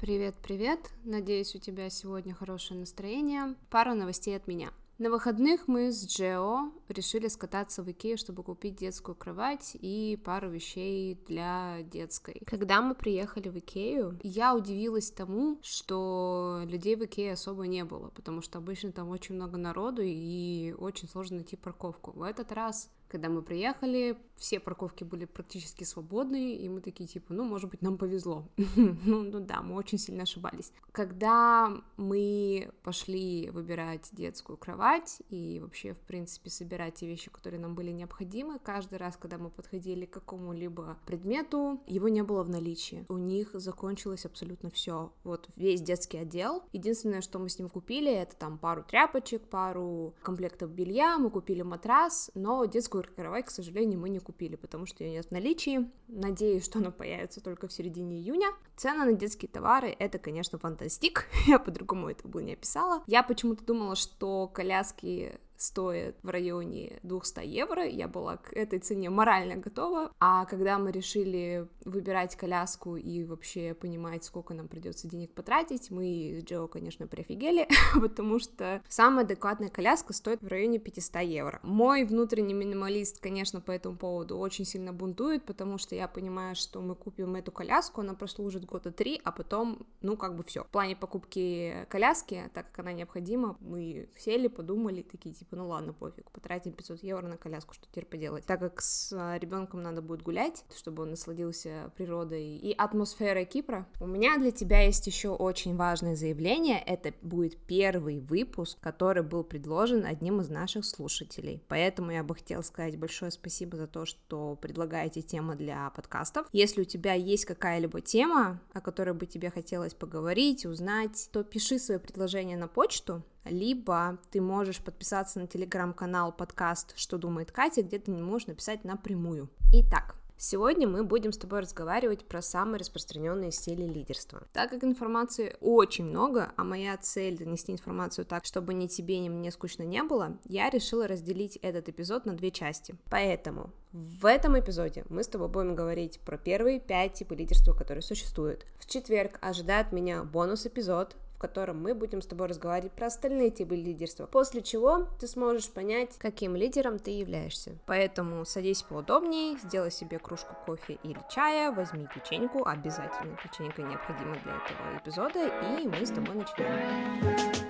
Привет-привет! Надеюсь, у тебя сегодня хорошее настроение. Пара новостей от меня. На выходных мы с Джео решили скататься в Икею, чтобы купить детскую кровать и пару вещей для детской. Когда мы приехали в Икею, я удивилась тому, что людей в Икее особо не было, потому что обычно там очень много народу и очень сложно найти парковку. В этот раз когда мы приехали, все парковки были практически свободные, и мы такие, типа, ну, может быть, нам повезло. ну, ну да, мы очень сильно ошибались. Когда мы пошли выбирать детскую кровать и вообще, в принципе, собирать те вещи, которые нам были необходимы, каждый раз, когда мы подходили к какому-либо предмету, его не было в наличии. У них закончилось абсолютно все. Вот весь детский отдел. Единственное, что мы с ним купили, это там пару тряпочек, пару комплектов белья, мы купили матрас, но детскую детскую кровать, к сожалению, мы не купили, потому что ее нет в наличии. Надеюсь, что она появится только в середине июня. Цены на детские товары — это, конечно, фантастик. Я по-другому это бы не описала. Я почему-то думала, что коляски стоит в районе 200 евро, я была к этой цене морально готова, а когда мы решили выбирать коляску и вообще понимать, сколько нам придется денег потратить, мы с Джо, конечно, прифигели, потому что самая адекватная коляска стоит в районе 500 евро. Мой внутренний минималист, конечно, по этому поводу очень сильно бунтует, потому что я понимаю, что мы купим эту коляску, она прослужит года три, а потом, ну, как бы все. В плане покупки коляски, так как она необходима, мы сели, подумали, такие, типа, типа, ну ладно, пофиг, потратим 500 евро на коляску, что теперь поделать. Так как с а, ребенком надо будет гулять, чтобы он насладился природой и атмосферой Кипра, у меня для тебя есть еще очень важное заявление. Это будет первый выпуск, который был предложен одним из наших слушателей. Поэтому я бы хотела сказать большое спасибо за то, что предлагаете темы для подкастов. Если у тебя есть какая-либо тема, о которой бы тебе хотелось поговорить, узнать, то пиши свои предложения на почту либо ты можешь подписаться на телеграм-канал подкаст «Что думает Катя», где ты можешь написать напрямую. Итак, Сегодня мы будем с тобой разговаривать про самые распространенные стили лидерства. Так как информации очень много, а моя цель донести информацию так, чтобы ни тебе, ни мне скучно не было, я решила разделить этот эпизод на две части. Поэтому в этом эпизоде мы с тобой будем говорить про первые пять типы лидерства, которые существуют. В четверг ожидает меня бонус-эпизод, в котором мы будем с тобой разговаривать про остальные типы лидерства, после чего ты сможешь понять, каким лидером ты являешься. Поэтому садись поудобнее, сделай себе кружку кофе или чая, возьми печеньку, обязательно печенька необходима для этого эпизода, и мы с тобой начинаем.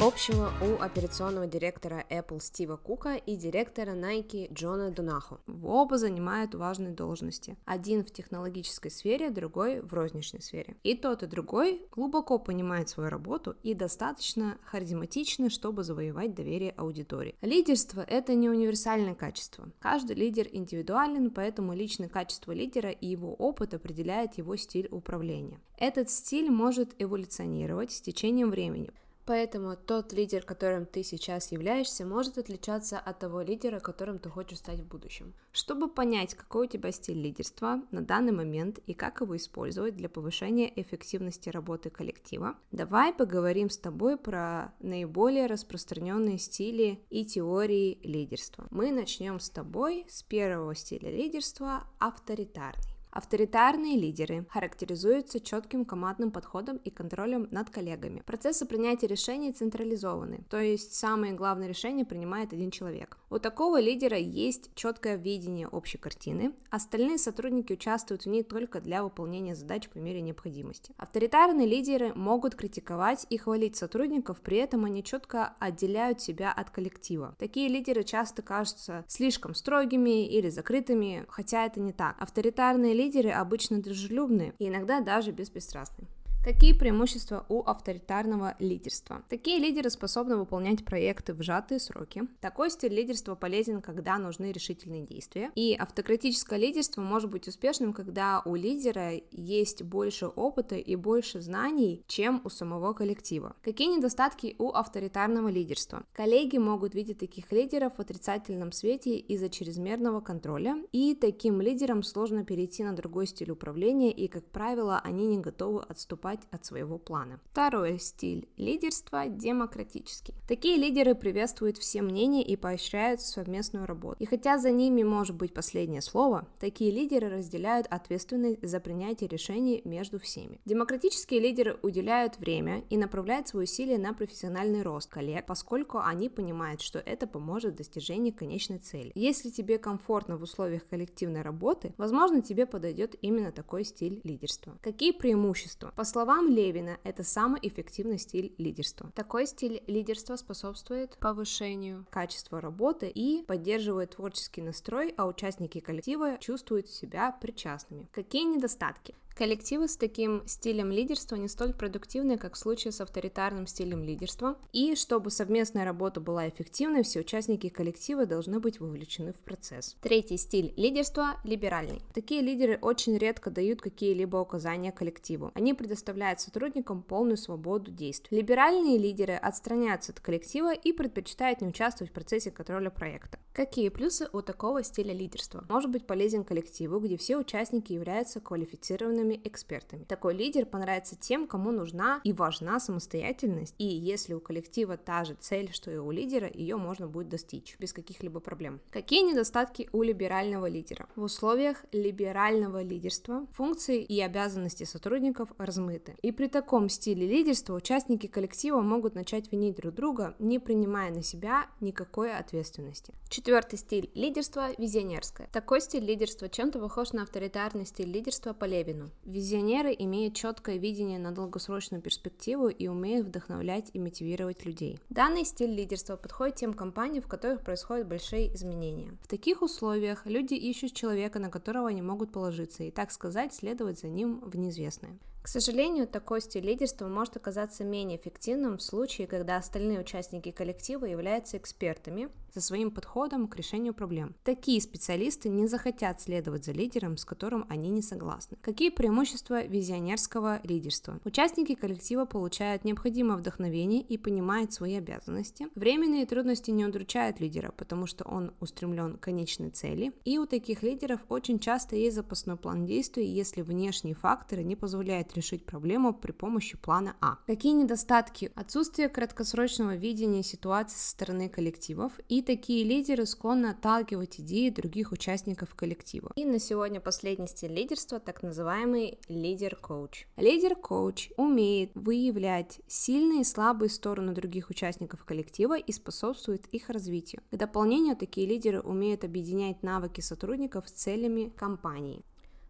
Общего у операционного директора Apple Стива Кука и директора Nike Джона Дунахо. Оба занимают важные должности. Один в технологической сфере, другой в розничной сфере. И тот, и другой глубоко понимает свою работу и достаточно харизматичны, чтобы завоевать доверие аудитории. Лидерство — это не универсальное качество. Каждый лидер индивидуален, поэтому личное качество лидера и его опыт определяет его стиль управления. Этот стиль может эволюционировать с течением времени. Поэтому тот лидер, которым ты сейчас являешься, может отличаться от того лидера, которым ты хочешь стать в будущем. Чтобы понять, какой у тебя стиль лидерства на данный момент и как его использовать для повышения эффективности работы коллектива, давай поговорим с тобой про наиболее распространенные стили и теории лидерства. Мы начнем с тобой с первого стиля лидерства – авторитарный. Авторитарные лидеры характеризуются четким командным подходом и контролем над коллегами. Процессы принятия решений централизованы, то есть самые главные решения принимает один человек. У такого лидера есть четкое видение общей картины, остальные сотрудники участвуют в ней только для выполнения задач по мере необходимости. Авторитарные лидеры могут критиковать и хвалить сотрудников, при этом они четко отделяют себя от коллектива. Такие лидеры часто кажутся слишком строгими или закрытыми, хотя это не так. Авторитарные лидеры обычно дружелюбны и иногда даже беспристрастны. Какие преимущества у авторитарного лидерства? Такие лидеры способны выполнять проекты в сжатые сроки. Такой стиль лидерства полезен, когда нужны решительные действия. И автократическое лидерство может быть успешным, когда у лидера есть больше опыта и больше знаний, чем у самого коллектива. Какие недостатки у авторитарного лидерства? Коллеги могут видеть таких лидеров в отрицательном свете из-за чрезмерного контроля, и таким лидерам сложно перейти на другой стиль управления, и, как правило, они не готовы отступать отставать от своего плана. Второй стиль лидерства – демократический. Такие лидеры приветствуют все мнения и поощряют совместную работу. И хотя за ними может быть последнее слово, такие лидеры разделяют ответственность за принятие решений между всеми. Демократические лидеры уделяют время и направляют свои усилия на профессиональный рост коллег, поскольку они понимают, что это поможет в достижении конечной цели. Если тебе комфортно в условиях коллективной работы, возможно, тебе подойдет именно такой стиль лидерства. Какие преимущества? По словам Левина, это самый эффективный стиль лидерства. Такой стиль лидерства способствует повышению качества работы и поддерживает творческий настрой, а участники коллектива чувствуют себя причастными. Какие недостатки? Коллективы с таким стилем лидерства не столь продуктивны, как в случае с авторитарным стилем лидерства. И чтобы совместная работа была эффективной, все участники коллектива должны быть вовлечены в процесс. Третий стиль лидерства – либеральный. Такие лидеры очень редко дают какие-либо указания коллективу. Они предоставляют сотрудникам полную свободу действий. Либеральные лидеры отстраняются от коллектива и предпочитают не участвовать в процессе контроля проекта. Какие плюсы у такого стиля лидерства? Может быть полезен коллективу, где все участники являются квалифицированными крупными экспертами. Такой лидер понравится тем, кому нужна и важна самостоятельность, и если у коллектива та же цель, что и у лидера, ее можно будет достичь без каких-либо проблем. Какие недостатки у либерального лидера? В условиях либерального лидерства функции и обязанности сотрудников размыты. И при таком стиле лидерства участники коллектива могут начать винить друг друга, не принимая на себя никакой ответственности. Четвертый стиль лидерства – визионерское. Такой стиль лидерства чем-то похож на авторитарный стиль лидерства по Левину. Визионеры имеют четкое видение на долгосрочную перспективу и умеют вдохновлять и мотивировать людей. Данный стиль лидерства подходит тем компаниям, в которых происходят большие изменения. В таких условиях люди ищут человека, на которого они могут положиться, и, так сказать, следовать за ним в неизвестное. К сожалению, такой стиль лидерства может оказаться менее эффективным в случае, когда остальные участники коллектива являются экспертами со своим подходом к решению проблем. Такие специалисты не захотят следовать за лидером, с которым они не согласны. Какие преимущества визионерского лидерства? Участники коллектива получают необходимое вдохновение и понимают свои обязанности. Временные трудности не удручают лидера, потому что он устремлен к конечной цели. И у таких лидеров очень часто есть запасной план действий, если внешние факторы не позволяют решить проблему при помощи плана А. Какие недостатки? Отсутствие краткосрочного видения ситуации со стороны коллективов, и такие лидеры склонны отталкивать идеи других участников коллектива. И на сегодня последний стиль лидерства, так называемый лидер-коуч. Лидер-коуч умеет выявлять сильные и слабые стороны других участников коллектива и способствует их развитию. К дополнению, такие лидеры умеют объединять навыки сотрудников с целями компании.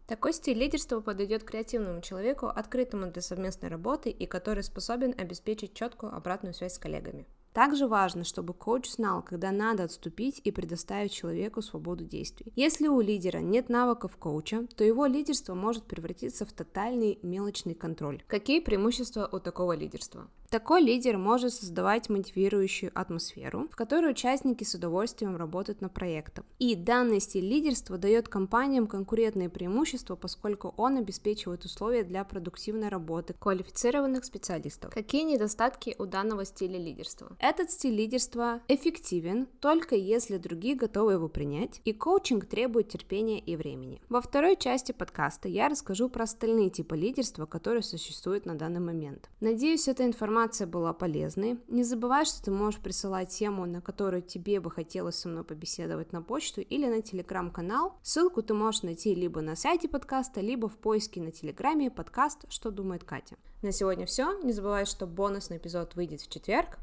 Такой стиль лидерства подойдет креативному человеку, открытому для совместной работы и который способен обеспечить четкую обратную связь с коллегами. Также важно, чтобы коуч знал, когда надо отступить и предоставить человеку свободу действий. Если у лидера нет навыков коуча, то его лидерство может превратиться в тотальный мелочный контроль. Какие преимущества у такого лидерства? Такой лидер может создавать мотивирующую атмосферу, в которой участники с удовольствием работают на проектах. И данный стиль лидерства дает компаниям конкурентные преимущества, поскольку он обеспечивает условия для продуктивной работы квалифицированных специалистов. Какие недостатки у данного стиля лидерства? Этот стиль лидерства эффективен только если другие готовы его принять, и коучинг требует терпения и времени. Во второй части подкаста я расскажу про остальные типы лидерства, которые существуют на данный момент. Надеюсь, эта информация была полезной. Не забывай, что ты можешь присылать тему, на которую тебе бы хотелось со мной побеседовать на почту или на телеграм-канал. Ссылку ты можешь найти либо на сайте подкаста, либо в поиске на телеграме подкаст «Что думает Катя». На сегодня все. Не забывай, что бонусный эпизод выйдет в четверг,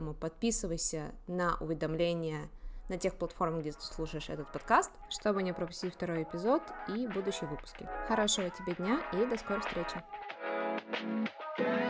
поэтому подписывайся на уведомления на тех платформах, где ты слушаешь этот подкаст, чтобы не пропустить второй эпизод и будущие выпуски. Хорошего тебе дня и до скорой встречи. thank